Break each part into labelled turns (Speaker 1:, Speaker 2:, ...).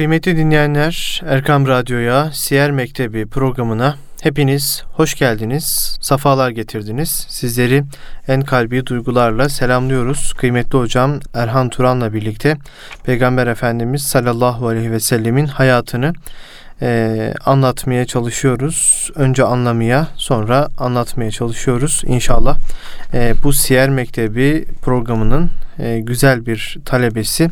Speaker 1: Kıymetli dinleyenler, Erkam Radyo'ya, Siyer Mektebi programına hepiniz hoş geldiniz, safalar getirdiniz. Sizleri en kalbi duygularla selamlıyoruz. Kıymetli hocam Erhan Turan'la birlikte Peygamber Efendimiz sallallahu aleyhi ve sellemin hayatını e, anlatmaya çalışıyoruz. Önce anlamaya sonra anlatmaya çalışıyoruz. İnşallah e, bu Siyer Mektebi programının e, güzel bir talebesi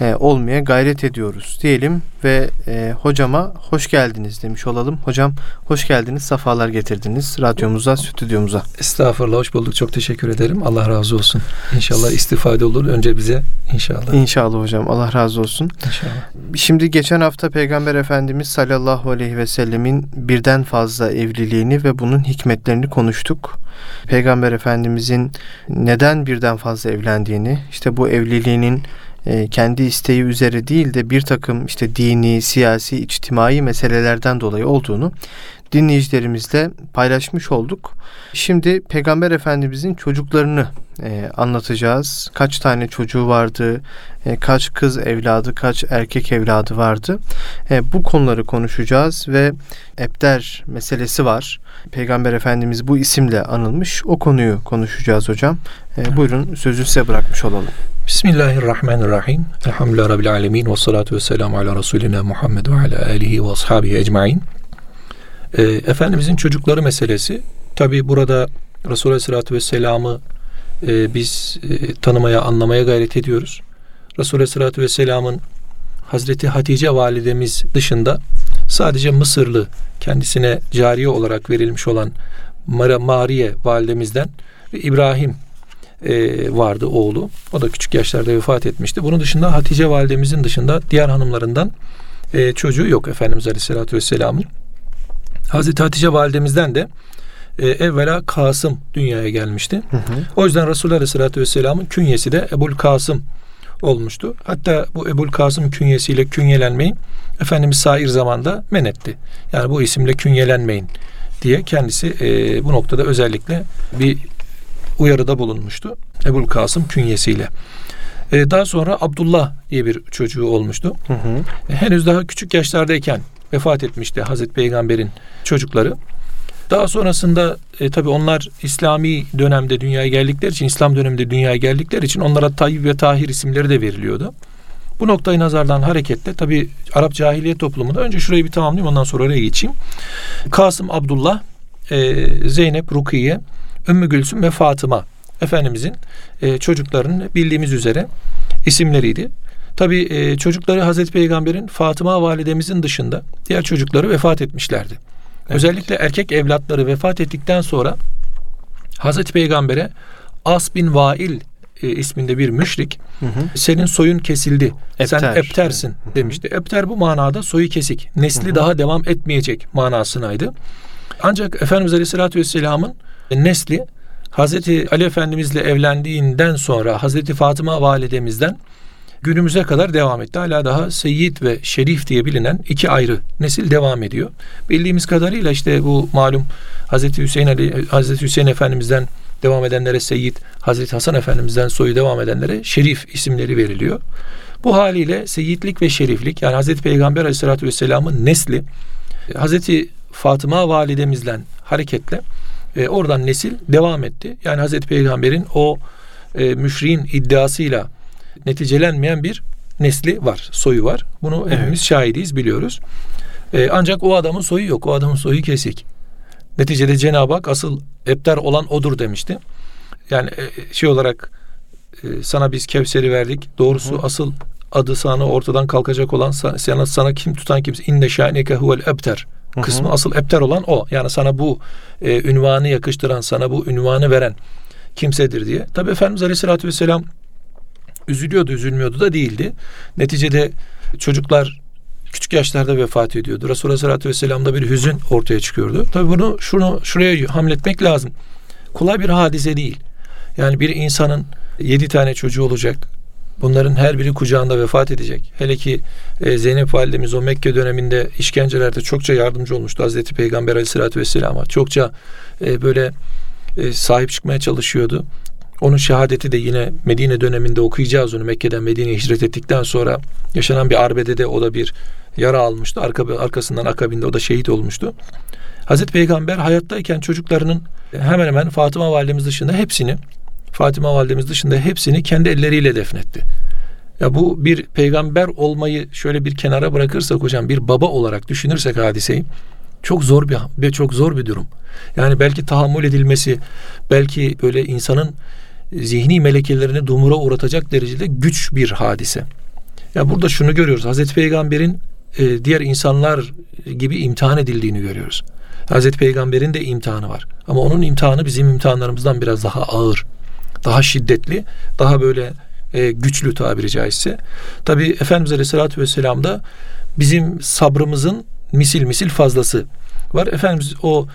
Speaker 1: e, olmaya gayret ediyoruz diyelim ve e, hocama hoş geldiniz demiş olalım. Hocam hoş geldiniz, safalar getirdiniz radyomuza, stüdyomuza.
Speaker 2: Estağfurullah, hoş bulduk. Çok teşekkür ederim. Allah razı olsun. İnşallah istifade olur. Önce bize inşallah.
Speaker 1: İnşallah hocam. Allah razı olsun.
Speaker 2: İnşallah.
Speaker 1: Şimdi geçen hafta Peygamber Efendimiz sallallahu aleyhi ve sellemin birden fazla evliliğini ve bunun hikmetlerini konuştuk. Peygamber Efendimizin neden birden fazla evlendiğini, işte bu evliliğinin e, kendi isteği üzere değil de bir takım işte dini, siyasi, içtimai meselelerden dolayı olduğunu dinleyicilerimizle paylaşmış olduk. Şimdi Peygamber Efendimizin çocuklarını e, anlatacağız. Kaç tane çocuğu vardı, e, kaç kız evladı, kaç erkek evladı vardı. E, bu konuları konuşacağız ve Ebder meselesi var. Peygamber Efendimiz bu isimle anılmış. O konuyu konuşacağız hocam. E, buyurun sözü size bırakmış olalım.
Speaker 2: Bismillahirrahmanirrahim. Elhamdülillahi Rabbil alemin. Ve salatu ve selamu ala Resulina Muhammed ve ala alihi ve ashabihi ecmain. E, Efendimizin çocukları meselesi. Tabi burada Resulü Aleyhisselatü Vesselam'ı e, biz e, tanımaya, anlamaya gayret ediyoruz. Resulü Aleyhisselatü Vesselam'ın Hazreti Hatice validemiz dışında sadece Mısırlı kendisine cariye olarak verilmiş olan Mariye validemizden ve İbrahim e, vardı oğlu. O da küçük yaşlarda vefat etmişti. Bunun dışında Hatice validemizin dışında diğer hanımlarından e, çocuğu yok Efendimiz Aleyhisselatü Vesselam'ın. Hazreti Hatice validemizden de e, evvela Kasım dünyaya gelmişti. Hı hı. O yüzden Resulullah Aleyhisselatü Vesselam'ın künyesi de Ebul Kasım olmuştu. Hatta bu Ebul Kasım künyesiyle künyelenmeyi Efendimiz sair zamanda men etti. Yani bu isimle künyelenmeyin diye kendisi e, bu noktada özellikle bir uyarıda bulunmuştu. Ebul Kasım künyesiyle. E, daha sonra Abdullah diye bir çocuğu olmuştu. Hı hı. E, henüz daha küçük yaşlardayken vefat etmişti Hazreti Peygamber'in çocukları. Daha sonrasında e, tabi onlar İslami dönemde dünyaya geldikleri için, İslam döneminde dünyaya geldikleri için onlara Tayyip ve Tahir isimleri de veriliyordu. Bu noktayı nazardan hareketle tabi Arap cahiliye toplumunda önce şurayı bir tamamlayayım ondan sonra oraya geçeyim. Kasım Abdullah, e, Zeynep Rukiye, Ümmü Gülsüm ve Fatıma Efendimizin e, çocuklarının bildiğimiz üzere isimleriydi. Tabi e, çocukları Hazreti Peygamber'in Fatıma validemizin dışında diğer çocukları vefat etmişlerdi. Evet. Özellikle erkek evlatları vefat ettikten sonra Hazreti Peygamber'e As bin Vail e, isminde bir müşrik hı hı. senin soyun kesildi. Epter. Sen eptersin hı hı. demişti. Epter bu manada soyu kesik. Nesli hı hı. daha devam etmeyecek manasınaydı. Ancak Efendimiz Aleyhisselatü Vesselam'ın nesli Hazreti Ali Efendimizle evlendiğinden sonra Hazreti Fatıma validemizden günümüze kadar devam etti. Hala daha Seyyid ve Şerif diye bilinen iki ayrı nesil devam ediyor. Bildiğimiz kadarıyla işte bu malum Hazreti Hüseyin Ali Hazreti Hüseyin Efendimizden devam edenlere Seyyid, Hazreti Hasan Efendimizden soyu devam edenlere Şerif isimleri veriliyor. Bu haliyle Seyyidlik ve Şeriflik yani Hazreti Peygamber Aleyhisselatü Vesselam'ın nesli Hazreti Fatıma validemizden hareketle e, oradan nesil devam etti. Yani Hazreti Peygamber'in o e, müşriğin iddiasıyla neticelenmeyen bir nesli var, soyu var. Bunu evet. hepimiz şahidiyiz, biliyoruz. E, ancak o adamın soyu yok. O adamın soyu kesik. Neticede Cenab-ı Hak asıl ebter olan odur demişti. Yani e, şey olarak e, sana biz Kevser'i verdik. Doğrusu Hı. asıl adı sana ortadan kalkacak olan sana, sana kim tutan kimse inne şaneke huvel ebter kısmı asıl ebter olan o. Yani sana bu e, ünvanı yakıştıran, sana bu ünvanı veren kimsedir diye. Tabi Efendimiz Aleyhisselatü Vesselam üzülüyordu, üzülmüyordu da değildi. Neticede çocuklar küçük yaşlarda vefat ediyordu. Resulullah Aleyhisselatü Vesselam'da bir hüzün ortaya çıkıyordu. Tabi bunu şunu şuraya hamletmek lazım. Kolay bir hadise değil. Yani bir insanın yedi tane çocuğu olacak. Bunların her biri kucağında vefat edecek. Hele ki e, Zeynep validemiz o Mekke döneminde işkencelerde çokça yardımcı olmuştu Hazreti Peygamber aleyhissalatü vesselama. Çokça e, böyle e, sahip çıkmaya çalışıyordu. Onun şehadeti de yine Medine döneminde okuyacağız onu. Mekke'den Medine'ye hicret ettikten sonra yaşanan bir arbedede o da bir yara almıştı. Arka, arkasından akabinde o da şehit olmuştu. Hazreti Peygamber hayattayken çocuklarının hemen hemen Fatıma validemiz dışında hepsini Fatıma validemiz dışında hepsini kendi elleriyle defnetti. Ya bu bir peygamber olmayı şöyle bir kenara bırakırsak hocam bir baba olarak düşünürsek hadiseyi çok zor bir çok zor bir durum. Yani belki tahammül edilmesi, belki böyle insanın zihni melekelerini dumura uğratacak derecede güç bir hadise. Ya burada şunu görüyoruz. Hazreti Peygamber'in e, diğer insanlar gibi imtihan edildiğini görüyoruz. Hazreti Peygamber'in de imtihanı var. Ama onun imtihanı bizim imtihanlarımızdan biraz daha ağır, daha şiddetli, daha böyle e, güçlü tabiri caizse. Tabi Efendimiz Aleyhisselatü Vesselam da bizim sabrımızın misil misil fazlası var. Efendimiz o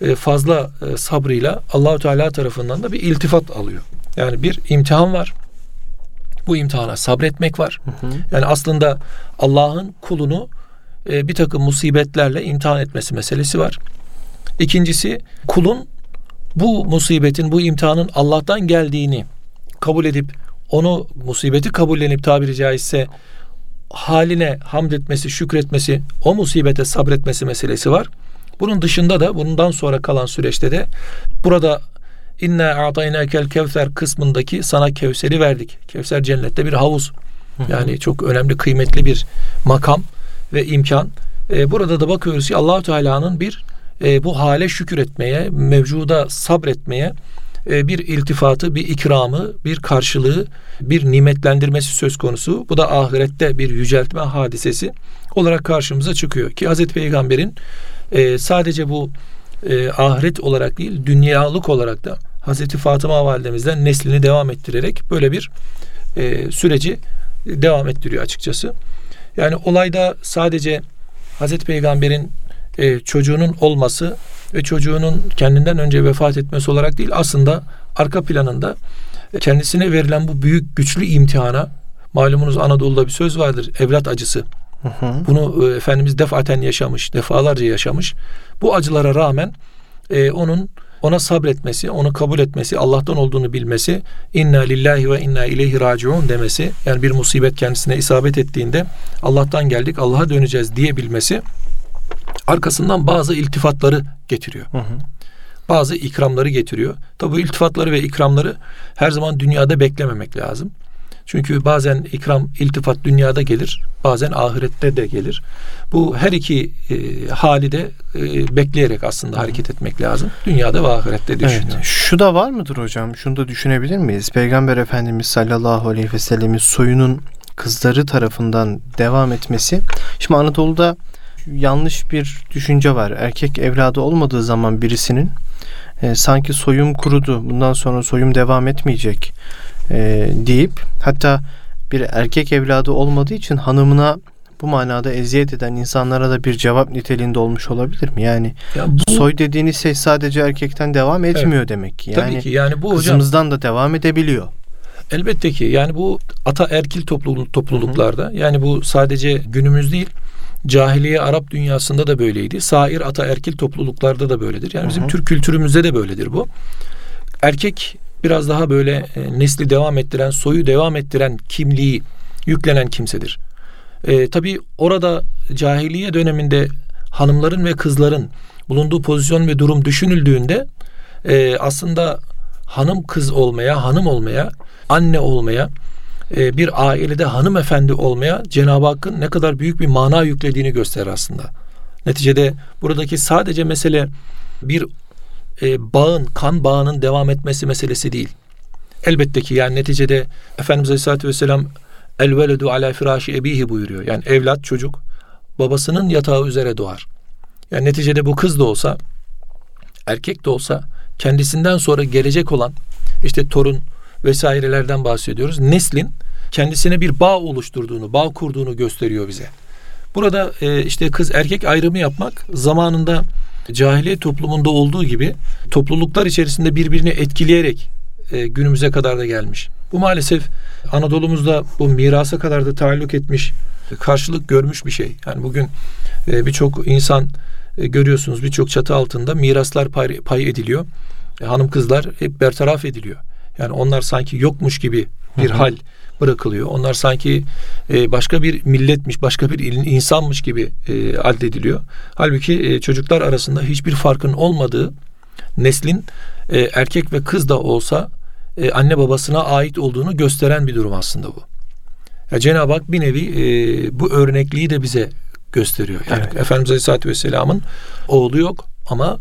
Speaker 2: e, fazla e, sabrıyla Allahu Teala tarafından da bir iltifat alıyor. Yani bir imtihan var. Bu imtihana sabretmek var. Hı hı. Yani aslında Allah'ın kulunu e, bir takım musibetlerle imtihan etmesi meselesi var. İkincisi kulun bu musibetin, bu imtihanın Allah'tan geldiğini kabul edip onu musibeti kabullenip tabiri caizse haline hamd etmesi, şükretmesi, o musibete sabretmesi meselesi var. Bunun dışında da bundan sonra kalan süreçte de burada inna a'taynakel kevser kısmındaki sana Kevser'i verdik. Kevser cennette bir havuz. Yani çok önemli, kıymetli bir makam ve imkan. Ee, burada da bakıyoruz ki allah Teala'nın bir e, bu hale şükür etmeye, mevcuda sabretmeye e, bir iltifatı, bir ikramı, bir karşılığı, bir nimetlendirmesi söz konusu. Bu da ahirette bir yüceltme hadisesi olarak karşımıza çıkıyor. Ki Hazreti Peygamber'in e, sadece bu e, ahiret olarak değil, dünyalık olarak da Hazreti Fatıma validemizden neslini devam ettirerek böyle bir e, süreci devam ettiriyor açıkçası. Yani olayda sadece Hazreti Peygamber'in e, çocuğunun olması ve çocuğunun kendinden önce vefat etmesi olarak değil aslında arka planında kendisine verilen bu büyük güçlü imtihana malumunuz Anadolu'da bir söz vardır evlat acısı. Hı hı. Bunu e, Efendimiz defaten yaşamış, defalarca yaşamış. Bu acılara rağmen e, onun ona sabretmesi, onu kabul etmesi, Allah'tan olduğunu bilmesi, inna lillahi ve inna ileyhi raciun demesi, yani bir musibet kendisine isabet ettiğinde Allah'tan geldik, Allah'a döneceğiz diyebilmesi arkasından bazı iltifatları getiriyor. Hı hı. Bazı ikramları getiriyor. Tabi bu iltifatları ve ikramları her zaman dünyada beklememek lazım. Çünkü bazen ikram, iltifat dünyada gelir, bazen ahirette de gelir. Bu her iki e, hali de e, bekleyerek aslında hareket etmek lazım. Dünyada ve ahirette düşünüyorum. Evet.
Speaker 1: Şu da var mıdır hocam? Şunu da düşünebilir miyiz? Peygamber Efendimiz sallallahu aleyhi ve sellemin soyunun kızları tarafından devam etmesi. Şimdi Anadolu'da yanlış bir düşünce var. Erkek evladı olmadığı zaman birisinin e, sanki soyum kurudu, bundan sonra soyum devam etmeyecek e, deyip hatta bir erkek evladı olmadığı için hanımına bu manada eziyet eden insanlara da bir cevap niteliğinde olmuş olabilir mi? Yani ya bu, soy dediğiniz şey sadece erkekten devam etmiyor evet, demek. Yani tabii ki. Yani bu kızımızdan hocam, da devam edebiliyor.
Speaker 2: Elbette ki. Yani bu ata erkil topluluk, topluluklarda hı hı. yani bu sadece günümüz değil Cahiliye Arap dünyasında da böyleydi. Sair ataerkil topluluklarda da böyledir. Yani bizim hı hı. Türk kültürümüzde de böyledir bu. Erkek biraz daha böyle e, nesli devam ettiren, soyu devam ettiren kimliği yüklenen kimsedir. E, tabii orada cahiliye döneminde hanımların ve kızların bulunduğu pozisyon ve durum düşünüldüğünde e, aslında hanım kız olmaya, hanım olmaya, anne olmaya, e, bir ailede hanımefendi olmaya Cenab-ı Hakk'ın ne kadar büyük bir mana yüklediğini gösterir aslında. Neticede buradaki sadece mesele bir e, bağın, kan bağının devam etmesi meselesi değil. Elbette ki yani neticede Efendimiz Aleyhisselatü Vesselam el veledu ala firaşi ebihi buyuruyor. Yani evlat, çocuk babasının yatağı üzere doğar. Yani neticede bu kız da olsa, erkek de olsa kendisinden sonra gelecek olan işte torun vesairelerden bahsediyoruz. Neslin kendisine bir bağ oluşturduğunu, bağ kurduğunu gösteriyor bize. Burada e, işte kız erkek ayrımı yapmak zamanında cahiliye toplumunda olduğu gibi topluluklar içerisinde birbirini etkileyerek e, günümüze kadar da gelmiş. Bu maalesef Anadolu'muzda bu mirasa kadar da taalluk etmiş, karşılık görmüş bir şey. Yani bugün e, birçok insan e, görüyorsunuz birçok çatı altında miraslar pay, pay ediliyor. E, hanım kızlar hep bertaraf ediliyor. Yani onlar sanki yokmuş gibi bir hı hı. hal bırakılıyor. Onlar sanki e, başka bir milletmiş, başka bir insanmış gibi e, addediliyor. Halbuki e, çocuklar arasında hiçbir farkın olmadığı neslin e, erkek ve kız da olsa e, anne babasına ait olduğunu gösteren bir durum aslında bu. Ya Cenab-ı Hak bir nevi e, bu örnekliği de bize gösteriyor. Yani evet. Efendimiz Aleyhisselatü Vesselam'ın oğlu yok ama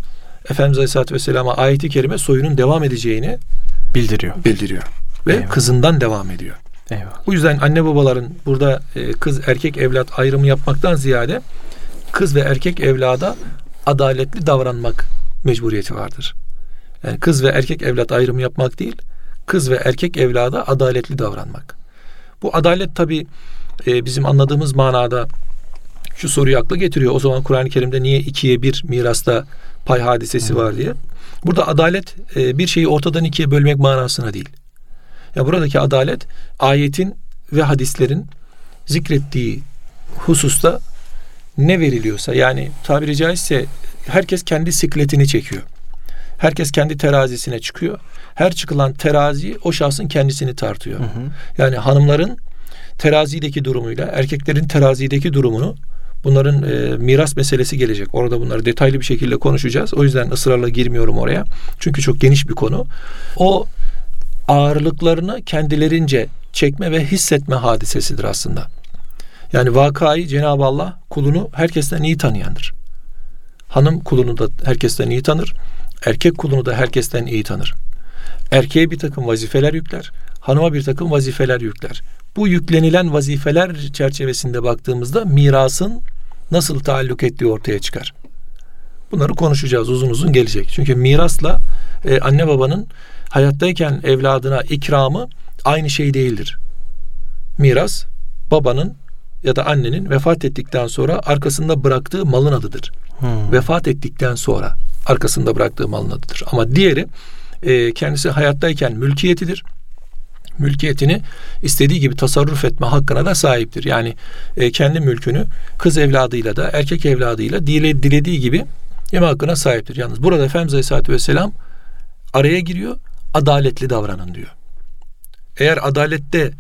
Speaker 2: Efendimiz Aleyhisselatü Vesselam'a ayeti kerime soyunun devam edeceğini
Speaker 1: bildiriyor.
Speaker 2: Bildiriyor. Ve Eyvallah. kızından devam ediyor. Eyvallah. Bu yüzden anne babaların burada e, kız erkek evlat ayrımı yapmaktan ziyade kız ve erkek evlada adaletli davranmak mecburiyeti vardır. Yani kız ve erkek evlat ayrımı yapmak değil, kız ve erkek evlada adaletli davranmak. Bu adalet tabi e, bizim anladığımız manada şu soruyu akla getiriyor. O zaman Kur'an-ı Kerim'de niye ikiye bir mirasta pay hadisesi var diye. Burada adalet e, bir şeyi ortadan ikiye bölmek manasına değil. Ya buradaki adalet ayetin ve hadislerin zikrettiği hususta ne veriliyorsa yani tabiri caizse herkes kendi sikletini çekiyor. Herkes kendi terazisine çıkıyor. Her çıkılan terazi o şahsın kendisini tartıyor. Hı hı. Yani hanımların terazideki durumuyla erkeklerin terazideki durumunu bunların e, miras meselesi gelecek. Orada bunları detaylı bir şekilde konuşacağız. O yüzden ısrarla girmiyorum oraya. Çünkü çok geniş bir konu. O ağırlıklarını kendilerince çekme ve hissetme hadisesidir aslında. Yani vakayı Cenab-ı Allah kulunu herkesten iyi tanıyandır. Hanım kulunu da herkesten iyi tanır. Erkek kulunu da herkesten iyi tanır. Erkeğe bir takım vazifeler yükler. Hanıma bir takım vazifeler yükler. Bu yüklenilen vazifeler çerçevesinde baktığımızda mirasın nasıl taalluk ettiği ortaya çıkar. Bunları konuşacağız uzun uzun gelecek. Çünkü mirasla e, anne babanın hayattayken evladına ikramı aynı şey değildir. Miras babanın ya da annenin vefat ettikten sonra arkasında bıraktığı malın adıdır. Hmm. Vefat ettikten sonra arkasında bıraktığı malın adıdır. Ama diğeri e, kendisi hayattayken mülkiyetidir. Mülkiyetini istediği gibi tasarruf etme hakkına da sahiptir. Yani e, kendi mülkünü kız evladıyla da erkek evladıyla dile, dilediği gibi yeme hakkına sahiptir. Yalnız burada Efendimiz Aleyhisselatü Vesselam araya giriyor adaletli davranın diyor. Eğer adalette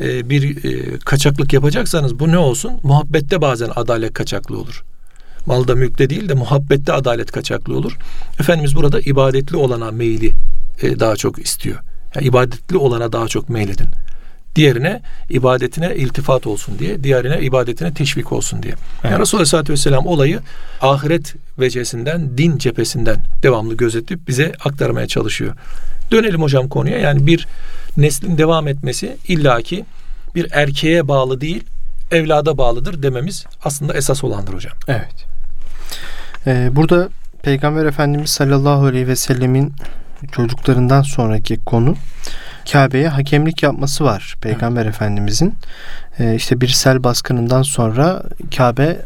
Speaker 2: e, bir e, kaçaklık yapacaksanız bu ne olsun? Muhabbette bazen adalet kaçaklı olur. Malda mülkte değil de muhabbette adalet kaçaklı olur. Efendimiz burada ibadetli olana meyli e, daha çok istiyor. Yani ibadetli olana daha çok meyledin. Diğerine ibadetine iltifat olsun diye, diğerine ibadetine teşvik olsun diye. Evet. Yani Resulullah Aleyhisselatü Vesselam olayı ahiret vecesinden, din cephesinden devamlı gözetip bize aktarmaya çalışıyor. Dönelim hocam konuya. Yani bir neslin devam etmesi illaki bir erkeğe bağlı değil, evlada bağlıdır dememiz aslında esas olandır hocam.
Speaker 1: Evet. Ee, burada Peygamber Efendimiz sallallahu aleyhi ve sellemin çocuklarından sonraki konu Kabe'ye hakemlik yapması var Peygamber evet. Efendimizin. Ee, işte bir sel baskınından sonra Kabe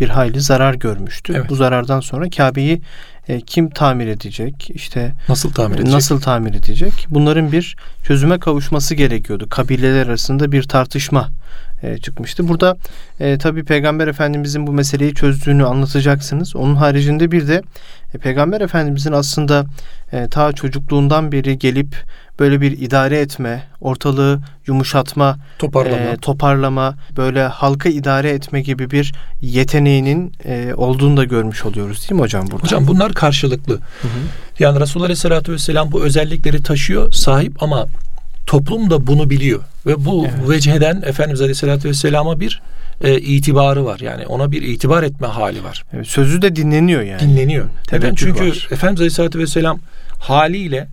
Speaker 1: bir hayli zarar görmüştü. Evet. Bu zarardan sonra Kabe'yi e, kim tamir edecek? İşte
Speaker 2: nasıl tamir edecek?
Speaker 1: Nasıl tamir edecek? Bunların bir çözüme kavuşması gerekiyordu. Kabileler arasında bir tartışma e, çıkmıştı. Burada e, tabii Peygamber Efendimizin bu meseleyi çözdüğünü anlatacaksınız. Onun haricinde bir de e, Peygamber Efendimizin aslında e, ta çocukluğundan beri gelip böyle bir idare etme, ortalığı yumuşatma,
Speaker 2: toparlama, e,
Speaker 1: toparlama böyle halka idare etme gibi bir yeteneğinin e, olduğunu da görmüş oluyoruz değil mi hocam burada?
Speaker 2: Hocam bunlar karşılıklı. Hı hı. Yani Resulullah Aleyhisselatü Vesselam bu özellikleri taşıyor, sahip ama toplum da bunu biliyor. Ve bu evet. vecheden Efendimiz Aleyhisselatü Vesselam'a bir e, itibarı var. Yani ona bir itibar etme hali var.
Speaker 1: Evet, sözü de dinleniyor yani.
Speaker 2: Dinleniyor. Neden? Çünkü var. Efendimiz Aleyhisselatü Vesselam haliyle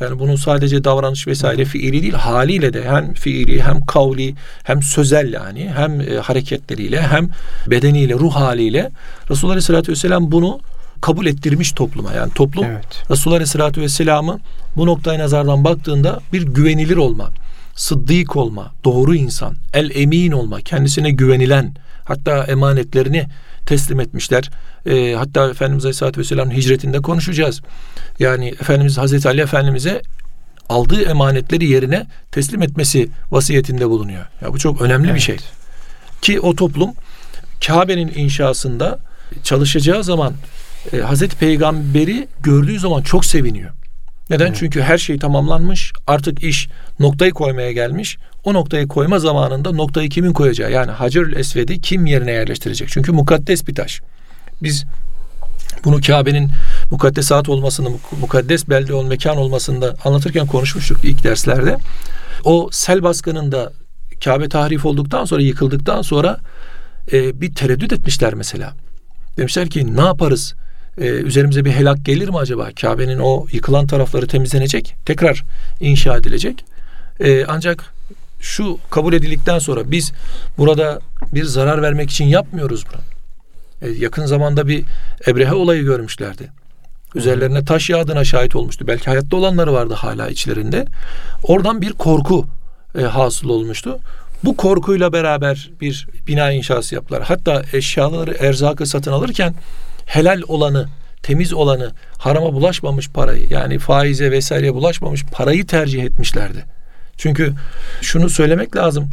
Speaker 2: yani bunun sadece davranış vesaire fiili değil haliyle de hem fiili hem kavli hem sözel yani hem e, hareketleriyle hem bedeniyle ruh haliyle Resulullah Aleyhisselatü Vesselam bunu kabul ettirmiş topluma. Yani toplum evet. Resulullah Aleyhisselatü Vesselam'ı bu noktaya nazardan baktığında bir güvenilir olma, sıddık olma, doğru insan, el emin olma, kendisine güvenilen, hatta emanetlerini teslim etmişler. E, hatta Efendimiz Aleyhisselatü Vesselam'ın hicretinde konuşacağız. Yani Efendimiz Hazreti Ali Efendimiz'e aldığı emanetleri yerine teslim etmesi vasiyetinde bulunuyor. Ya bu çok önemli evet. bir şey. Ki o toplum Kabe'nin inşasında çalışacağı zaman e, Hazreti Peygamber'i gördüğü zaman çok seviniyor. Neden? Evet. Çünkü her şey tamamlanmış. Artık iş noktayı koymaya gelmiş. O noktayı koyma zamanında noktayı kimin koyacağı? Yani Hacerül Esved'i kim yerine yerleştirecek? Çünkü mukaddes bir taş. Biz bunu Kabe'nin mukaddesat olmasını, mukaddes belde ol mekan olmasında anlatırken konuşmuştuk ilk derslerde. O sel baskınında Kabe tahrif olduktan sonra, yıkıldıktan sonra e, bir tereddüt etmişler mesela. Demişler ki ne yaparız? Ee, üzerimize bir helak gelir mi acaba? Kabe'nin o yıkılan tarafları temizlenecek, tekrar inşa edilecek. Ee, ancak şu kabul edildikten sonra biz burada bir zarar vermek için yapmıyoruz bunu. Ee, yakın zamanda bir Ebrehe olayı görmüşlerdi. Üzerlerine taş yağdığına şahit olmuştu. Belki hayatta olanları vardı hala içlerinde. Oradan bir korku e, hasıl olmuştu. Bu korkuyla beraber bir bina inşası yaptılar. Hatta eşyaları, erzakı satın alırken helal olanı, temiz olanı, harama bulaşmamış parayı yani faize vesaireye bulaşmamış parayı tercih etmişlerdi. Çünkü şunu söylemek lazım.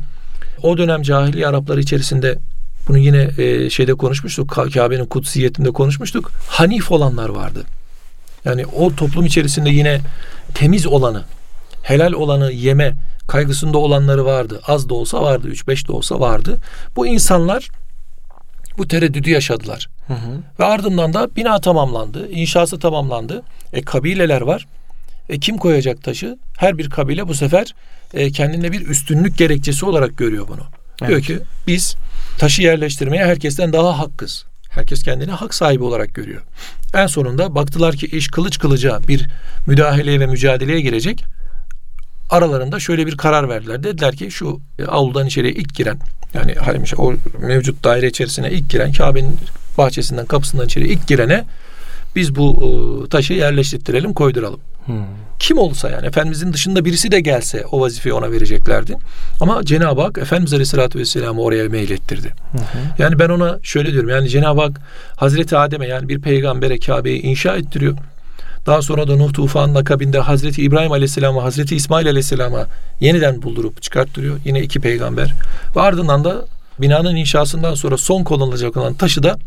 Speaker 2: O dönem cahiliye Arapları içerisinde bunu yine e, şeyde konuşmuştuk. Kabe'nin kutsiyetinde konuşmuştuk. Hanif olanlar vardı. Yani o toplum içerisinde yine temiz olanı, helal olanı yeme kaygısında olanları vardı. Az da olsa vardı, 3-5 de olsa vardı. Bu insanlar bu tereddüdü yaşadılar. Hı hı. Ve ardından da bina tamamlandı, inşası tamamlandı. E kabileler var. E kim koyacak taşı? Her bir kabile bu sefer e, kendine bir üstünlük gerekçesi olarak görüyor bunu. Evet. Diyor ki biz taşı yerleştirmeye herkesten daha hakkız. Herkes kendini hak sahibi olarak görüyor. En sonunda baktılar ki iş kılıç kılıca bir müdahaleye ve mücadeleye girecek. Aralarında şöyle bir karar verdiler. Dediler ki şu e, avludan içeriye ilk giren yani o mevcut daire içerisine ilk giren Kabe'nin bahçesinden kapısından içeri ilk girene biz bu e, taşı yerleştirelim, koyduralım. Hmm. Kim olsa yani Efendimizin dışında birisi de gelse o vazifeyi ona vereceklerdi. Ama Cenab-ı Hak Efendimiz Aleyhisselatü Vesselam'ı oraya meylettirdi. Hı Yani ben ona şöyle diyorum yani Cenab-ı Hak Hazreti Adem'e yani bir peygambere Kabe'yi inşa ettiriyor. Daha sonra da Nuh tufanın akabinde Hazreti İbrahim Aleyhisselam'a, Hazreti İsmail Aleyhisselam'a yeniden buldurup çıkarttırıyor. Yine iki peygamber. Ve ardından da binanın inşasından sonra son kullanılacak olan taşı da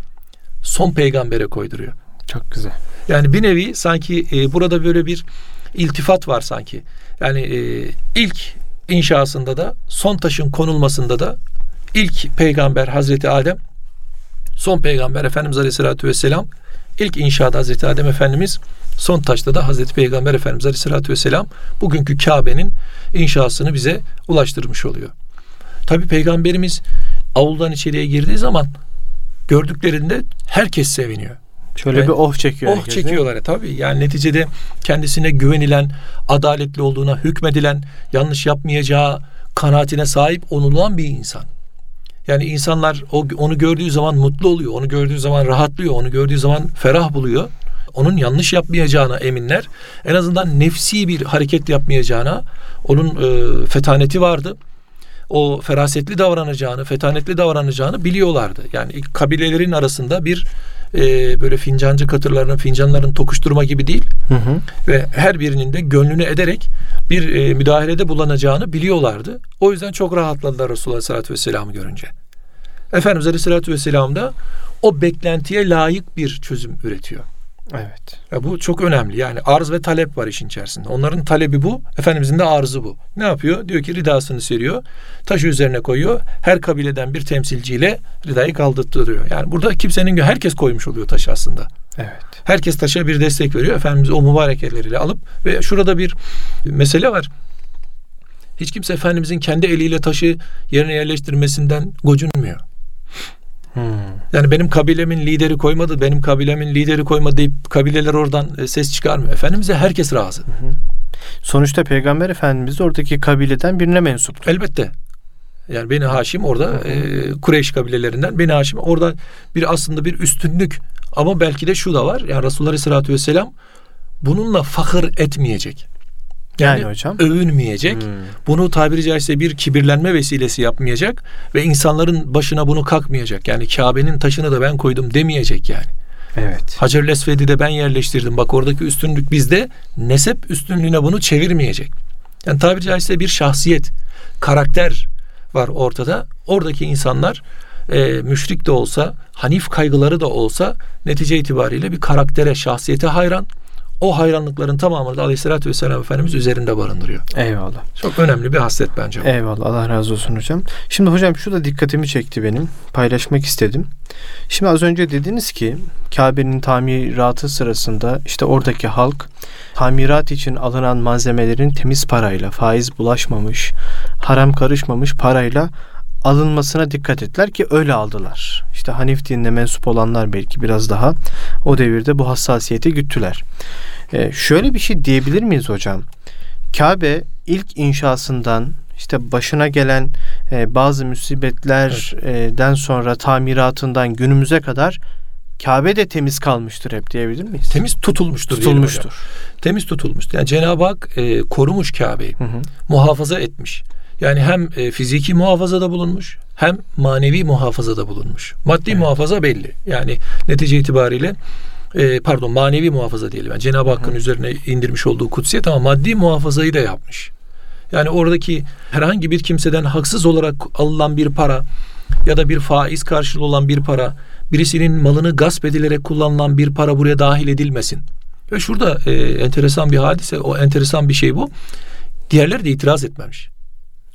Speaker 2: son peygambere koyduruyor.
Speaker 1: Çok güzel.
Speaker 2: Yani bir nevi sanki e, burada böyle bir iltifat var sanki. Yani e, ilk inşasında da son taşın konulmasında da ilk peygamber Hazreti Adem son peygamber Efendimiz Aleyhisselatü Vesselam ilk inşaat Hazreti Adem Efendimiz son taşta da Hazreti Peygamber Efendimiz Aleyhisselatü Vesselam bugünkü Kabe'nin inşasını bize ulaştırmış oluyor. Tabi peygamberimiz avuldan içeriye girdiği zaman gördüklerinde herkes seviniyor.
Speaker 1: Şöyle yani, bir oh çekiyor.
Speaker 2: Oh herkes, çekiyorlar tabii. Yani neticede kendisine güvenilen, adaletli olduğuna hükmedilen, yanlış yapmayacağı kanaatine sahip onulan bir insan. Yani insanlar o, onu gördüğü zaman mutlu oluyor. Onu gördüğü zaman rahatlıyor. Onu gördüğü zaman ferah buluyor. Onun yanlış yapmayacağına eminler. En azından nefsi bir hareket yapmayacağına onun e, fetaneti vardı o ferasetli davranacağını, fetanetli davranacağını biliyorlardı. Yani ilk kabilelerin arasında bir e, böyle fincancı katırlarının, fincanların tokuşturma gibi değil. Hı hı. Ve her birinin de gönlünü ederek bir e, müdahalede bulunacağını biliyorlardı. O yüzden çok rahatladılar Resulullah Aleyhisselatü Vesselam'ı görünce. Efendimiz Aleyhisselatü Vesselam da o beklentiye layık bir çözüm üretiyor.
Speaker 1: Evet.
Speaker 2: Ya bu çok önemli. Yani arz ve talep var işin içerisinde. Onların talebi bu, Efendimizin de arzı bu. Ne yapıyor? Diyor ki ridasını seriyor, taşı üzerine koyuyor. Her kabileden bir temsilciyle ridayı kaldırtırıyor. Yani burada kimsenin herkes koymuş oluyor taşı aslında.
Speaker 1: Evet.
Speaker 2: Herkes taşa bir destek veriyor. Efendimiz o mübarek elleriyle alıp ve şurada bir mesele var. Hiç kimse Efendimizin kendi eliyle taşı yerine yerleştirmesinden gocunmuyor. Hmm. Yani benim kabilemin lideri koymadı, benim kabilemin lideri koymadı deyip kabileler oradan e, ses çıkarmıyor. Efendimiz'e herkes razı. Hı
Speaker 1: Sonuçta Peygamber Efendimiz oradaki kabileden birine mensup.
Speaker 2: Elbette. Yani Beni Haşim orada e, Kureyş kabilelerinden Beni Haşim orada bir aslında bir üstünlük ama belki de şu da var. Yani Resulullah Aleyhisselatü Vesselam bununla fakir etmeyecek. Yani, yani hocam övünmeyecek. Hmm. Bunu tabiri caizse bir kibirlenme vesilesi yapmayacak ve insanların başına bunu kalkmayacak. Yani Kabe'nin taşını da ben koydum demeyecek yani.
Speaker 1: Evet.
Speaker 2: Hacer Lesved'i de ben yerleştirdim. Bak oradaki üstünlük bizde. Nesep üstünlüğüne bunu çevirmeyecek. Yani tabiri caizse bir şahsiyet, karakter var ortada. Oradaki insanlar e, müşrik de olsa, hanif kaygıları da olsa netice itibariyle bir karaktere, şahsiyete hayran o hayranlıkların tamamını da Aleyhisselatü Vesselam Efendimiz üzerinde barındırıyor.
Speaker 1: Eyvallah.
Speaker 2: Çok önemli bir haslet bence.
Speaker 1: Eyvallah. Allah razı olsun hocam. Şimdi hocam şu da dikkatimi çekti benim. Paylaşmak istedim. Şimdi az önce dediniz ki Kabe'nin tamiratı sırasında işte oradaki halk tamirat için alınan malzemelerin temiz parayla, faiz bulaşmamış, haram karışmamış parayla alınmasına dikkat ettiler ki öyle aldılar. İşte Hanif dinine mensup olanlar belki biraz daha o devirde bu hassasiyeti güttüler. Ee, şöyle bir şey diyebilir miyiz hocam? Kabe ilk inşasından işte başına gelen e, bazı musibetlerden evet. sonra tamiratından günümüze kadar Kabe de temiz kalmıştır hep diyebilir miyiz?
Speaker 2: Temiz tutulmuştur.
Speaker 1: Tutulmuştur.
Speaker 2: Temiz tutulmuştur. Yani Cenab-ı Hak e, korumuş Kabe'yi. Muhafaza etmiş. Yani hem e, fiziki muhafazada bulunmuş hem manevi muhafazada bulunmuş. Maddi evet. muhafaza belli. Yani netice itibariyle e, pardon manevi muhafaza diyelim. Yani Cenab-ı Hakk'ın üzerine indirmiş olduğu kutsiyet ama maddi muhafazayı da yapmış. Yani oradaki herhangi bir kimseden haksız olarak alınan bir para ya da bir faiz karşılığı olan bir para, birisinin malını gasp edilerek kullanılan bir para buraya dahil edilmesin. Ve şurada e, enteresan bir hadise, o enteresan bir şey bu. Diğerleri de itiraz etmemiş.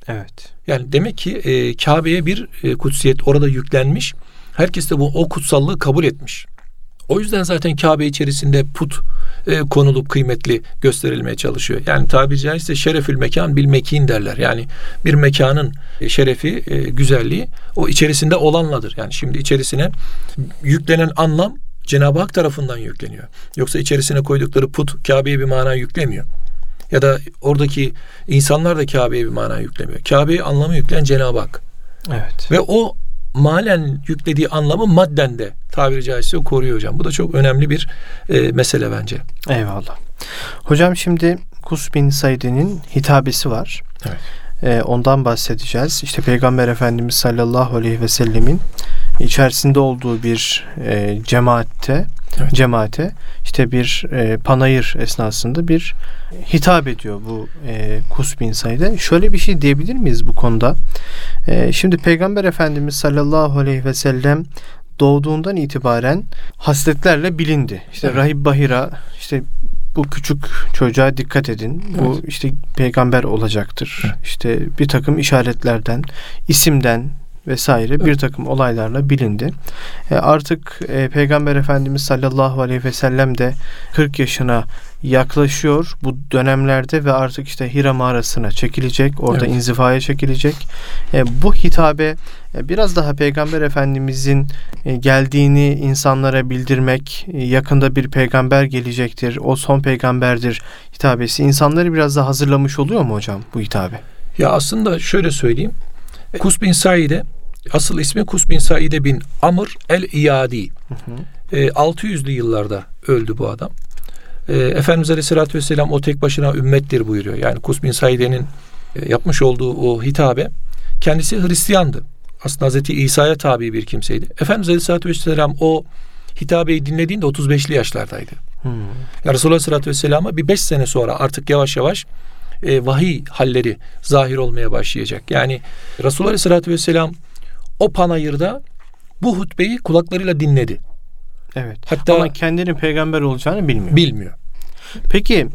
Speaker 1: Evet.
Speaker 2: Yani demek ki e, Kabe'ye bir e, kutsiyet orada yüklenmiş. Herkes de bu o kutsallığı kabul etmiş. O yüzden zaten Kabe içerisinde put e, konulup kıymetli gösterilmeye çalışıyor. Yani tabiri caizse şerefül mekan bil mekin derler. Yani bir mekanın e, şerefi, e, güzelliği o içerisinde olanladır. Yani şimdi içerisine yüklenen anlam Cenab-ı Hak tarafından yükleniyor. Yoksa içerisine koydukları put Kabe'ye bir mana yüklemiyor. Ya da oradaki insanlar da Kabe'ye bir mana yüklemiyor. Kabe'ye anlamı yükleyen Cenab-ı Hak.
Speaker 1: Evet.
Speaker 2: Ve o malen yüklediği anlamı madden de tabiri caizse koruyor hocam. Bu da çok önemli bir e, mesele bence.
Speaker 1: Eyvallah. Hocam şimdi Kus bin Said'in hitabesi var.
Speaker 2: Evet.
Speaker 1: E, ondan bahsedeceğiz. İşte Peygamber Efendimiz sallallahu aleyhi ve sellemin içerisinde olduğu bir e, cemaatte evet. cemaate işte bir e, panayır esnasında bir hitap ediyor bu e, Kus bin Said'e. Şöyle bir şey diyebilir miyiz bu konuda? E, şimdi Peygamber Efendimiz sallallahu aleyhi ve sellem doğduğundan itibaren hasletlerle bilindi. İşte evet. Rahib Bahira işte bu küçük çocuğa dikkat edin. Evet. Bu işte peygamber olacaktır. Evet. İşte bir takım işaretlerden, isimden, vesaire bir takım olaylarla bilindi. E, artık e, Peygamber Efendimiz sallallahu aleyhi ve sellem de 40 yaşına yaklaşıyor bu dönemlerde ve artık işte Hira mağarasına çekilecek. Orada evet. inzivaya çekilecek. E, bu hitabe e, biraz daha Peygamber Efendimizin e, geldiğini insanlara bildirmek, e, yakında bir peygamber gelecektir, o son peygamberdir hitabesi insanları biraz daha hazırlamış oluyor mu hocam bu hitabe?
Speaker 2: Ya aslında şöyle söyleyeyim. Kus bin Said'e Asıl ismi Kus bin Saide bin Amr el-İyadi. E, 600'lü yıllarda öldü bu adam. E, Efendimiz Aleyhisselatü Vesselam o tek başına ümmettir buyuruyor. Yani Kus bin Saide'nin e, yapmış olduğu o hitabe kendisi Hristiyandı. Aslında Hazreti İsa'ya tabi bir kimseydi. Efendimiz Aleyhisselatü Vesselam o hitabeyi dinlediğinde 35'li yaşlardaydı. Hmm. Yani Resulullah Aleyhisselatü Vesselam'a bir 5 sene sonra artık yavaş yavaş e, vahiy halleri zahir olmaya başlayacak. Yani Resulullah Aleyhisselatü Vesselam o panayırda bu hutbeyi kulaklarıyla dinledi.
Speaker 1: Evet. Hatta ama kendinin peygamber olacağını bilmiyor.
Speaker 2: Bilmiyor.
Speaker 1: Peki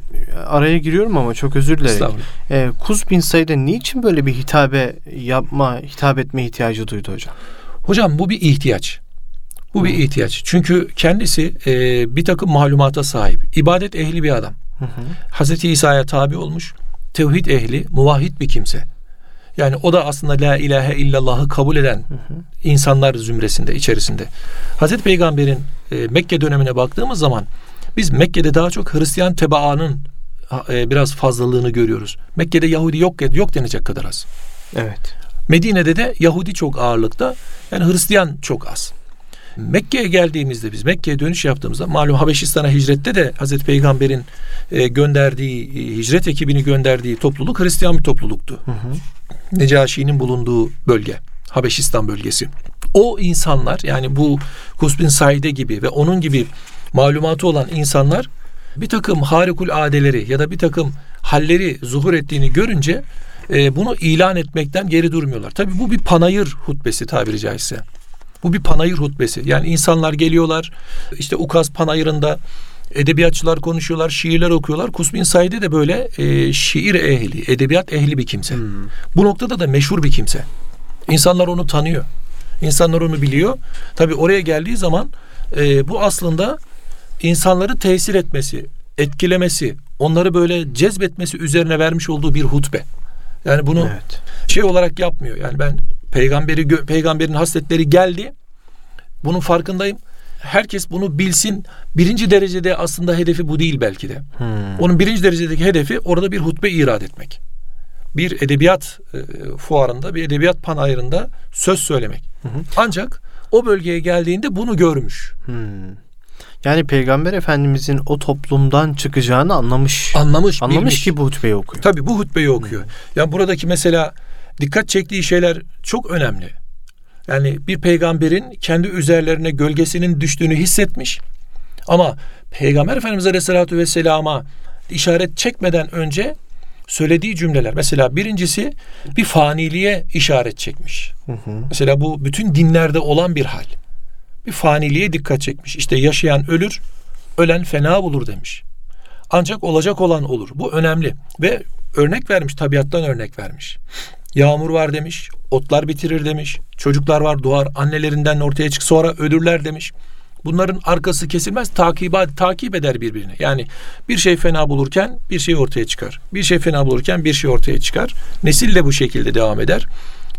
Speaker 1: araya giriyorum ama çok özür dilerim. Ee, Kuz bin Said'e niçin böyle bir hitabe yapma, hitap etme ihtiyacı duydu hocam?
Speaker 2: Hocam bu bir ihtiyaç. Bu Hı. bir ihtiyaç. Çünkü kendisi e, bir takım malumata sahip. İbadet ehli bir adam. Hı hı. Hazreti İsa'ya tabi olmuş. Tevhid ehli, muvahhid bir kimse. Yani o da aslında la ilahe illallah'ı kabul eden hı hı. insanlar zümresinde içerisinde. Hazreti Peygamber'in e, Mekke dönemine baktığımız zaman biz Mekke'de daha çok Hristiyan tebaanın e, biraz fazlalığını görüyoruz. Mekke'de Yahudi yok yok denecek kadar az.
Speaker 1: Evet.
Speaker 2: Medine'de de Yahudi çok ağırlıkta. Yani Hristiyan çok az. Mekke'ye geldiğimizde biz Mekke'ye dönüş yaptığımızda malum Habeşistan'a hicrette de Hazreti Peygamber'in e, gönderdiği e, hicret ekibini gönderdiği topluluk Hristiyan bir topluluktu. Hı hı. Necaşi'nin bulunduğu bölge. Habeşistan bölgesi. O insanlar yani bu Kusbin Saide gibi ve onun gibi malumatı olan insanlar bir takım harikul adeleri ya da bir takım halleri zuhur ettiğini görünce e, bunu ilan etmekten geri durmuyorlar. Tabii bu bir panayır hutbesi tabiri caizse. Bu bir panayır hutbesi. Yani insanlar geliyorlar işte Ukaz panayırında Edebiyatçılar konuşuyorlar, şiirler okuyorlar. Kusbin Said'e de böyle e, şiir ehli, edebiyat ehli bir kimse. Hmm. Bu noktada da meşhur bir kimse. İnsanlar onu tanıyor. İnsanlar onu biliyor. Tabi oraya geldiği zaman e, bu aslında insanları tesir etmesi, etkilemesi, onları böyle cezbetmesi üzerine vermiş olduğu bir hutbe. Yani bunu evet. şey olarak yapmıyor. Yani ben peygamberi peygamberin hasletleri geldi. Bunun farkındayım. Herkes bunu bilsin. Birinci derecede aslında hedefi bu değil belki de. Hmm. Onun birinci derecedeki hedefi orada bir hutbe irad etmek. Bir edebiyat e, fuarında, bir edebiyat panayırında söz söylemek. Hı Ancak o bölgeye geldiğinde bunu görmüş. Hmm.
Speaker 1: Yani Peygamber Efendimizin o toplumdan çıkacağını anlamış.
Speaker 2: Anlamış.
Speaker 1: Anlamış bilmiş. ki bu hutbeyi okuyor.
Speaker 2: Tabii bu hutbeyi okuyor. Hmm. Yani buradaki mesela dikkat çektiği şeyler çok önemli. Yani bir peygamberin kendi üzerlerine gölgesinin düştüğünü hissetmiş. Ama Peygamber Efendimiz Aleyhisselatü Vesselam'a işaret çekmeden önce söylediği cümleler. Mesela birincisi bir faniliğe işaret çekmiş. Hı hı. Mesela bu bütün dinlerde olan bir hal. Bir faniliğe dikkat çekmiş. İşte yaşayan ölür, ölen fena bulur demiş. Ancak olacak olan olur. Bu önemli. Ve örnek vermiş, tabiattan örnek vermiş. Yağmur var demiş, otlar bitirir demiş. Çocuklar var doğar, annelerinden ortaya çık sonra ölürler demiş. Bunların arkası kesilmez, takip, takip eder birbirini. Yani bir şey fena bulurken bir şey ortaya çıkar. Bir şey fena bulurken bir şey ortaya çıkar. Nesil de bu şekilde devam eder.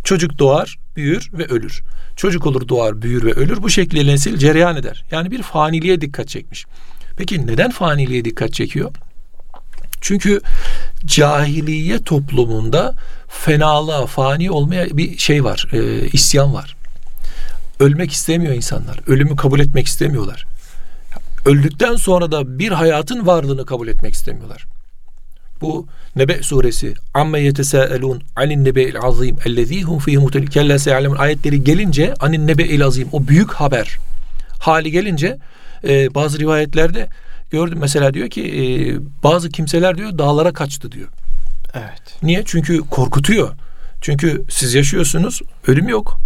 Speaker 2: Çocuk doğar, büyür ve ölür. Çocuk olur, doğar, büyür ve ölür. Bu şekilde nesil cereyan eder. Yani bir faniliğe dikkat çekmiş. Peki neden faniliğe dikkat çekiyor? Çünkü cahiliye toplumunda fenalığa, fani olmaya bir şey var, e, isyan var. Ölmek istemiyor insanlar. Ölümü kabul etmek istemiyorlar. Öldükten sonra da bir hayatın varlığını kabul etmek istemiyorlar. Bu Nebe suresi amme yetesâelûn anin nebe'il azîm ellezî hum fîhî muhtelif kelle se'alemun ayetleri gelince anin nebe'il azîm o büyük haber hali gelince e, bazı rivayetlerde gördüm mesela diyor ki e, bazı kimseler diyor dağlara kaçtı diyor.
Speaker 1: Evet.
Speaker 2: Niye? Çünkü korkutuyor. Çünkü siz yaşıyorsunuz, ölüm yok.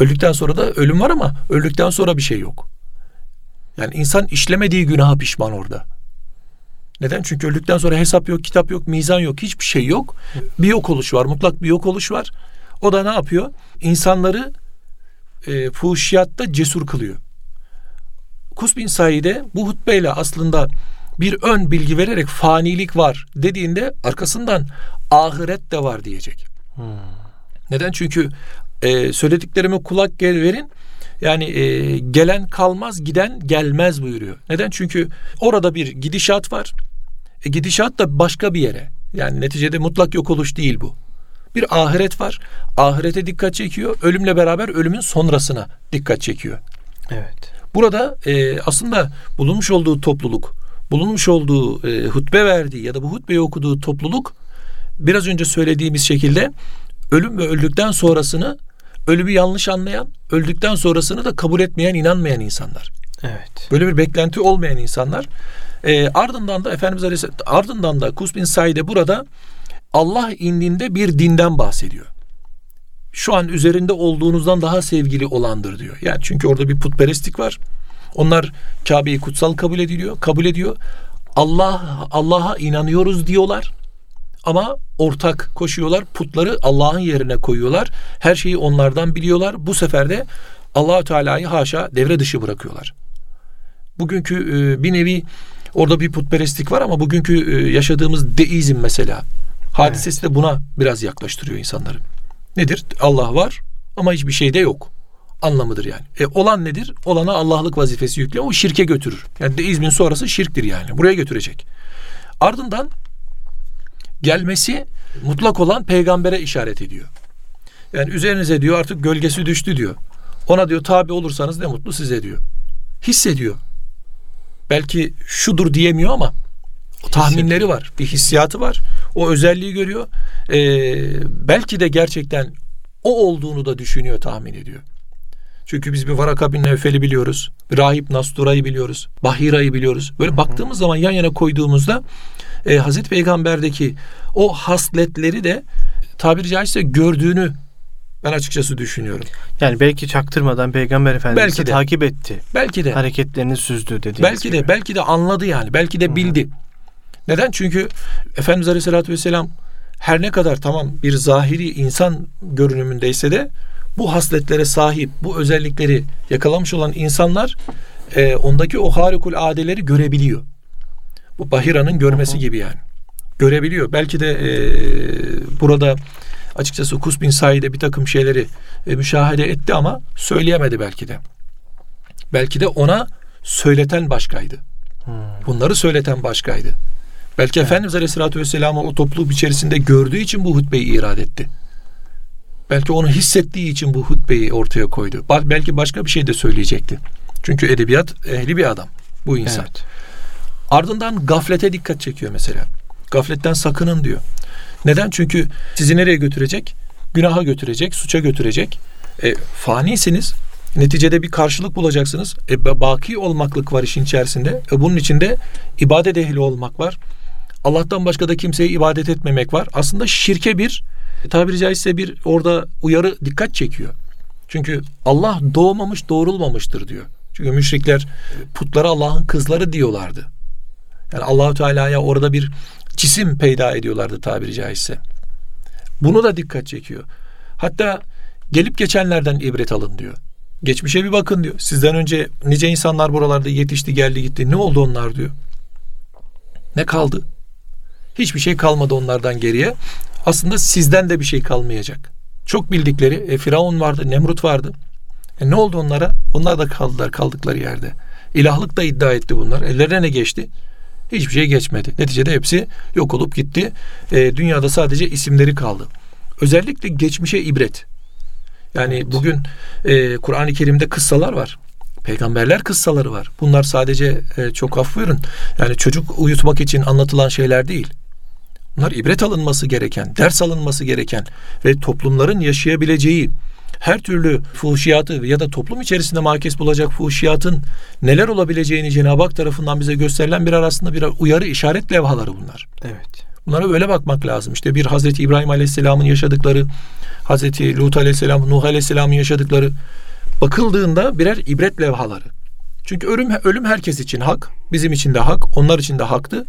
Speaker 2: Öldükten sonra da ölüm var ama öldükten sonra bir şey yok. Yani insan işlemediği günaha pişman orada. Neden? Çünkü öldükten sonra hesap yok, kitap yok, mizan yok, hiçbir şey yok. Bir yok oluş var, mutlak bir yok oluş var. O da ne yapıyor? İnsanları e, fuhşiyatta cesur kılıyor. Kus bin Said'e bu hutbeyle aslında bir ön bilgi vererek fanilik var dediğinde arkasından ahiret de var diyecek. Hmm. Neden? Çünkü e, söylediklerime kulak gel verin. Yani e, gelen kalmaz, giden gelmez buyuruyor. Neden? Çünkü orada bir gidişat var. E, gidişat da başka bir yere. Yani neticede mutlak yok oluş değil bu. Bir ahiret var. Ahirete dikkat çekiyor. Ölümle beraber ölümün sonrasına dikkat çekiyor.
Speaker 1: Evet.
Speaker 2: Burada e, aslında bulunmuş olduğu topluluk, bulunmuş olduğu e, hutbe verdiği ya da bu hutbeyi okuduğu topluluk biraz önce söylediğimiz şekilde ölüm ve öldükten sonrasını ölümü yanlış anlayan, öldükten sonrasını da kabul etmeyen, inanmayan insanlar.
Speaker 1: Evet.
Speaker 2: Böyle bir beklenti olmayan insanlar. E, ardından da Efendimiz Aleyhisselam ardından da Kus bin Said'e burada Allah indinde bir dinden bahsediyor. Şu an üzerinde olduğunuzdan daha sevgili olandır diyor. Yani çünkü orada bir putperestlik var. Onlar Kabe'yi kutsal kabul ediliyor, kabul ediyor. Allah Allah'a inanıyoruz diyorlar. Ama ortak koşuyorlar. Putları Allah'ın yerine koyuyorlar. Her şeyi onlardan biliyorlar. Bu sefer de Allahü Teala'yı haşa devre dışı bırakıyorlar. Bugünkü e, bir nevi orada bir putperestlik var ama bugünkü e, yaşadığımız deizm mesela hadisesi evet. de buna biraz yaklaştırıyor insanları. Nedir? Allah var ama hiçbir şey de yok anlamıdır yani. E, olan nedir? Olana Allah'lık vazifesi yüklüyor. O şirke götürür. Yani deizmin sonrası şirktir yani. Buraya götürecek. Ardından gelmesi mutlak olan peygambere işaret ediyor. Yani üzerinize diyor artık gölgesi düştü diyor. Ona diyor tabi olursanız ne mutlu size diyor. Hissediyor. Belki şudur diyemiyor ama o tahminleri var. Bir hissiyatı var. O özelliği görüyor. Ee, belki de gerçekten o olduğunu da düşünüyor, tahmin ediyor. Çünkü biz bir Varaka bin Nevfel'i biliyoruz. Rahip Nastura'yı biliyoruz. Bahira'yı biliyoruz. Böyle Hı-hı. baktığımız zaman yan yana koyduğumuzda e, Hazreti Peygamber'deki o hasletleri de tabiri caizse gördüğünü Ben açıkçası düşünüyorum.
Speaker 1: Yani belki çaktırmadan Peygamber Efendimiz'i
Speaker 2: Belki de.
Speaker 1: takip etti.
Speaker 2: Belki de
Speaker 1: Hareketlerini süzdü dediğiniz
Speaker 2: belki
Speaker 1: gibi.
Speaker 2: de belki de anladı yani. Belki de bildi. Neden? Çünkü Efendimiz Aleyhisselatü Vesselam her ne kadar tamam bir zahiri insan görünümündeyse de bu hasletlere sahip, bu özellikleri yakalamış olan insanlar e, ondaki o harikul adeleri görebiliyor. Bu Bahira'nın görmesi gibi yani. Görebiliyor. Belki de e, burada açıkçası Kus bin Said'e bir takım şeyleri e, müşahede etti ama söyleyemedi belki de. Belki de ona söyleten başkaydı. Bunları söyleten başkaydı. Belki Efendimiz Aleyhisselatü Vesselam'ı o topluluk içerisinde gördüğü için bu hutbeyi irad etti. Belki onu hissettiği için bu hutbeyi ortaya koydu. Belki başka bir şey de söyleyecekti. Çünkü edebiyat ehli bir adam bu insan.
Speaker 1: Evet.
Speaker 2: Ardından gaflete dikkat çekiyor mesela. Gafletten sakının diyor. Neden? Çünkü sizi nereye götürecek? Günaha götürecek, suça götürecek. E, fanisiniz. Neticede bir karşılık bulacaksınız. E, ba- baki olmaklık var işin içerisinde. E, bunun içinde ibadet ehli olmak var. Allah'tan başka da kimseye ibadet etmemek var. Aslında şirke bir tabiri caizse bir orada uyarı dikkat çekiyor. Çünkü Allah doğmamış doğrulmamıştır diyor. Çünkü müşrikler putlara Allah'ın kızları diyorlardı. Yani Allahu Teala'ya orada bir cisim peyda ediyorlardı tabiri caizse. Bunu da dikkat çekiyor. Hatta gelip geçenlerden ibret alın diyor. Geçmişe bir bakın diyor. Sizden önce nice insanlar buralarda yetişti, geldi, gitti. Ne oldu onlar diyor. Ne kaldı? Hiçbir şey kalmadı onlardan geriye. Aslında sizden de bir şey kalmayacak. Çok bildikleri e, Firavun vardı, Nemrut vardı. E, ne oldu onlara? Onlar da kaldılar kaldıkları yerde. İlahlık da iddia etti bunlar. Ellerine ne geçti? Hiçbir şey geçmedi. Neticede hepsi yok olup gitti. E, dünyada sadece isimleri kaldı. Özellikle geçmişe ibret. Yani
Speaker 1: Evet.
Speaker 2: bugün e, Kur'an-ı Kerim'de kıssalar var. Peygamberler kıssaları var. Bunlar sadece e, çok af buyurun. Yani çocuk uyutmak için anlatılan şeyler değil. Bunlar ibret alınması gereken, ders alınması gereken ve toplumların yaşayabileceği her türlü fuhşiyatı ya da toplum içerisinde makes bulacak fuhşiyatın neler olabileceğini Cenab-ı Hak tarafından bize gösterilen bir arasında bir uyarı işaret levhaları bunlar.
Speaker 1: Evet.
Speaker 2: Bunlara böyle bakmak lazım. İşte bir Hazreti İbrahim Aleyhisselam'ın yaşadıkları, Hazreti Lut Aleyhisselam, Nuh Aleyhisselam'ın yaşadıkları bakıldığında birer ibret levhaları. Çünkü ölüm ölüm herkes için hak, bizim için de hak, onlar için de haktı.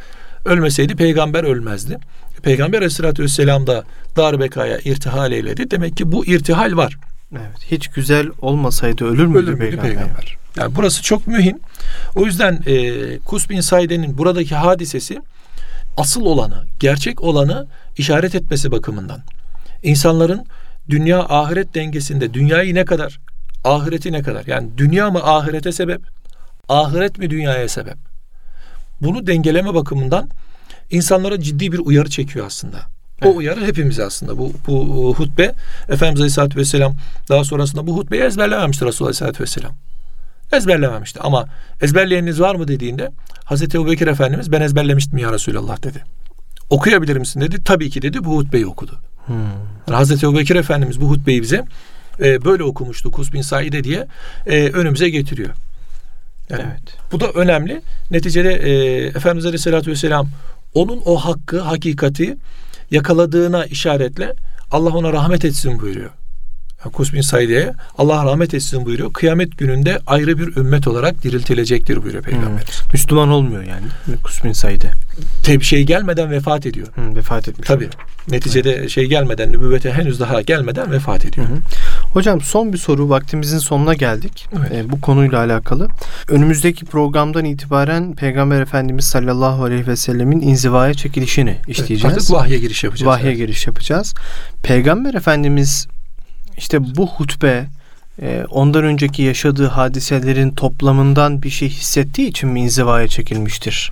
Speaker 2: Ölmeseydi peygamber ölmezdi. Peygamber Aleyhisselatü Vesselam da dar bekaya irtihal eyledi. Demek ki bu irtihal var.
Speaker 1: Evet. Hiç güzel olmasaydı ölür müydü,
Speaker 2: Ölür müydü
Speaker 1: peygamber?
Speaker 2: peygamber? Yani burası çok mühim. O yüzden e, Kus bin Saide'nin buradaki hadisesi asıl olanı, gerçek olanı işaret etmesi bakımından. İnsanların dünya ahiret dengesinde dünyayı ne kadar, ahireti ne kadar? Yani dünya mı ahirete sebep, ahiret mi dünyaya sebep? Bunu dengeleme bakımından insanlara ciddi bir uyarı çekiyor aslında. O
Speaker 1: Evet.
Speaker 2: uyarı hepimize aslında. Bu, bu hutbe Efendimiz Aleyhisselatü Vesselam daha sonrasında bu hutbeyi ezberlememişti Resulullah Aleyhisselatü Vesselam. Ezberlememişti ama ezberleyeniniz var mı dediğinde Hazreti Ebu Bekir Efendimiz ben ezberlemiştim ya Resulallah dedi. Okuyabilir misin dedi. Tabii ki dedi bu hutbeyi okudu.
Speaker 1: Hmm.
Speaker 2: Yani Hazreti Ebu Bekir Efendimiz bu hutbeyi bize e, böyle okumuştu Kus bin Saide diye e, önümüze getiriyor. Yani
Speaker 1: Evet.
Speaker 2: bu da önemli. Neticede e, Efendimiz Aleyhisselatü Vesselam onun o hakkı, hakikati yakaladığına işaretle Allah ona rahmet etsin buyuruyor. Kus bin Saide'ye Allah rahmet etsin buyuruyor. Kıyamet gününde ayrı bir ümmet olarak diriltilecektir buyuruyor Peygamber.
Speaker 1: Müslüman olmuyor yani. Kusmin Said'e.
Speaker 2: Tabi şey gelmeden vefat ediyor.
Speaker 1: Hı, vefat etmiş.
Speaker 2: Tabi. Neticede şey gelmeden, nübüvvete henüz daha gelmeden vefat ediyor.
Speaker 1: Hı hı. Hocam son bir soru. Vaktimizin sonuna geldik.
Speaker 2: Evet.
Speaker 1: Ee, bu konuyla alakalı. Önümüzdeki programdan itibaren Peygamber Efendimiz sallallahu aleyhi ve sellemin inzivaya çekilişini işleyeceğiz.
Speaker 2: Artık vahye giriş yapacağız.
Speaker 1: Vahye
Speaker 2: Evet.
Speaker 1: giriş yapacağız. Peygamber Efendimiz işte bu hutbe e, ondan önceki yaşadığı hadiselerin toplamından bir şey hissettiği için mi inzivaya çekilmiştir?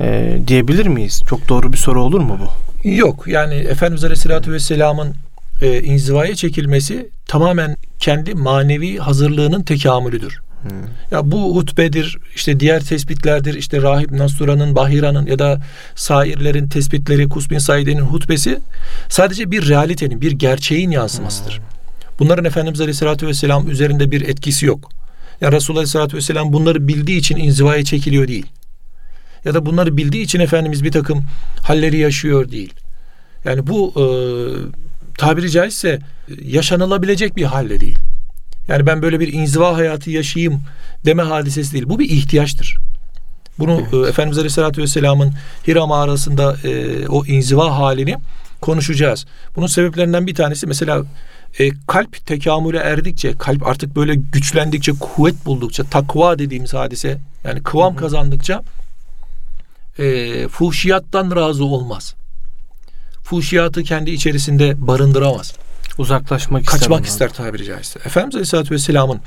Speaker 1: E, diyebilir miyiz? Çok doğru bir soru olur mu bu?
Speaker 2: Yok yani Efendimiz Aleyhisselatü Vesselam'ın e, inzivaya çekilmesi tamamen kendi manevi hazırlığının tekamülüdür. Ya bu hutbedir, işte diğer tespitlerdir, işte Rahip Nastura'nın, Bahira'nın ya da sairlerin tespitleri, Kusbin Saide'nin hutbesi sadece bir realitenin, bir gerçeğin yansımasıdır. Bunların Efendimiz Aleyhisselatü Vesselam üzerinde bir etkisi yok. Ya Resulullah Aleyhisselatü Vesselam bunları bildiği için inzivaya çekiliyor değil. Ya da bunları bildiği için Efendimiz bir takım halleri yaşıyor değil. Yani bu e, tabiri caizse yaşanılabilecek bir halde değil. Yani ben böyle bir inziva hayatı yaşayayım deme hadisesi değil. Bu bir ihtiyaçtır. Bunu evet. e, Efendimiz Aleyhisselatü Vesselam'ın Hira mağarasında e, o inziva halini konuşacağız. Bunun sebeplerinden bir tanesi mesela e, kalp tekamüle erdikçe, kalp artık böyle güçlendikçe, kuvvet buldukça, takva dediğimiz hadise yani kıvam kazandıkça e, fuhşiyattan razı olmaz. Fuhşiyatı kendi içerisinde barındıramaz.
Speaker 1: Uzaklaşmak
Speaker 2: Kaçmak ister tabiri caizse. Efendimiz Aleyhisselatü Vesselam'ın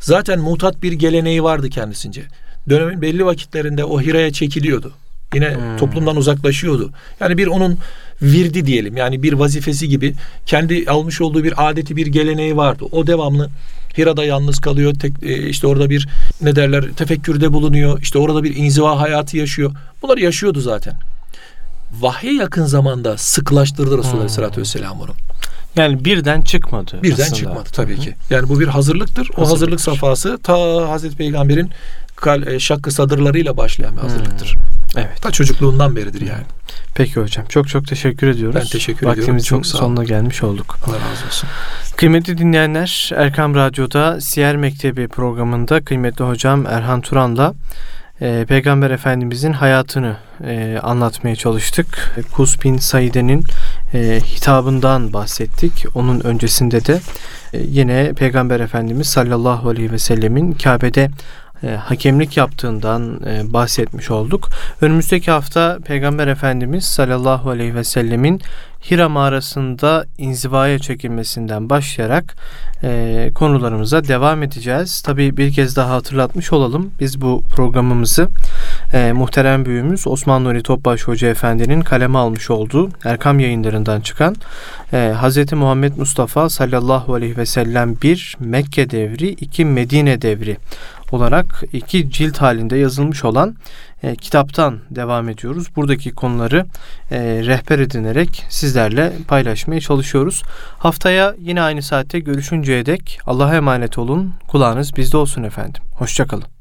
Speaker 2: zaten mutat bir geleneği vardı kendisince. Dönemin belli vakitlerinde o Hira'ya çekiliyordu. Yine hmm. toplumdan uzaklaşıyordu. Yani bir onun virdi diyelim yani bir vazifesi gibi kendi almış olduğu bir adeti bir geleneği vardı. O devamlı Hira'da yalnız kalıyor. Tek, e, işte orada bir ne derler tefekkürde bulunuyor. İşte orada bir inziva hayatı yaşıyor. Bunları yaşıyordu zaten. Vahye yakın zamanda sıklaştırdı Resulullah hmm. Aleyhisselatü Vesselam onu.
Speaker 1: Yani birden çıkmadı.
Speaker 2: Birden aslında. çıkmadı tabii Hı-hı. ki. Yani bu bir hazırlıktır. O hazırlık safhası ta Hazreti Peygamber'in kal, e, şakkı sadırlarıyla başlayan bir hazırlıktır. Hmm. Evet. Ta çocukluğundan beridir yani.
Speaker 1: Peki hocam. Çok çok teşekkür ediyoruz.
Speaker 2: Ben teşekkür
Speaker 1: Vaktimizin
Speaker 2: ediyorum.
Speaker 1: Vaktimizin sonuna gelmiş olduk.
Speaker 2: Allah razı olsun.
Speaker 1: Kıymetli dinleyenler, Erkam Radyo'da Siyer Mektebi programında kıymetli hocam Erhan Turan'la e, Peygamber Efendimizin hayatını e, anlatmaya çalıştık. Kus bin Saide'nin e, hitabından bahsettik. Onun öncesinde de e, yine Peygamber Efendimiz sallallahu aleyhi ve sellemin Kabe'de e, hakemlik yaptığından e, bahsetmiş olduk. Önümüzdeki hafta Peygamber Efendimiz sallallahu aleyhi ve sellemin Hira mağarasında inzivaya çekilmesinden başlayarak e, konularımıza devam edeceğiz. Tabi bir kez daha hatırlatmış olalım. Biz bu programımızı e, muhterem büyüğümüz Osman Nuri Topbaş Hoca Efendi'nin kaleme almış olduğu Erkam yayınlarından çıkan e, Hz. Muhammed Mustafa sallallahu aleyhi ve sellem bir Mekke devri, iki Medine devri olarak iki cilt halinde yazılmış olan e, kitaptan devam ediyoruz. Buradaki konuları e, rehber edinerek sizlerle paylaşmaya çalışıyoruz. Haftaya yine aynı saatte görüşünceye dek Allah'a emanet olun. Kulağınız bizde olsun efendim. Hoşçakalın.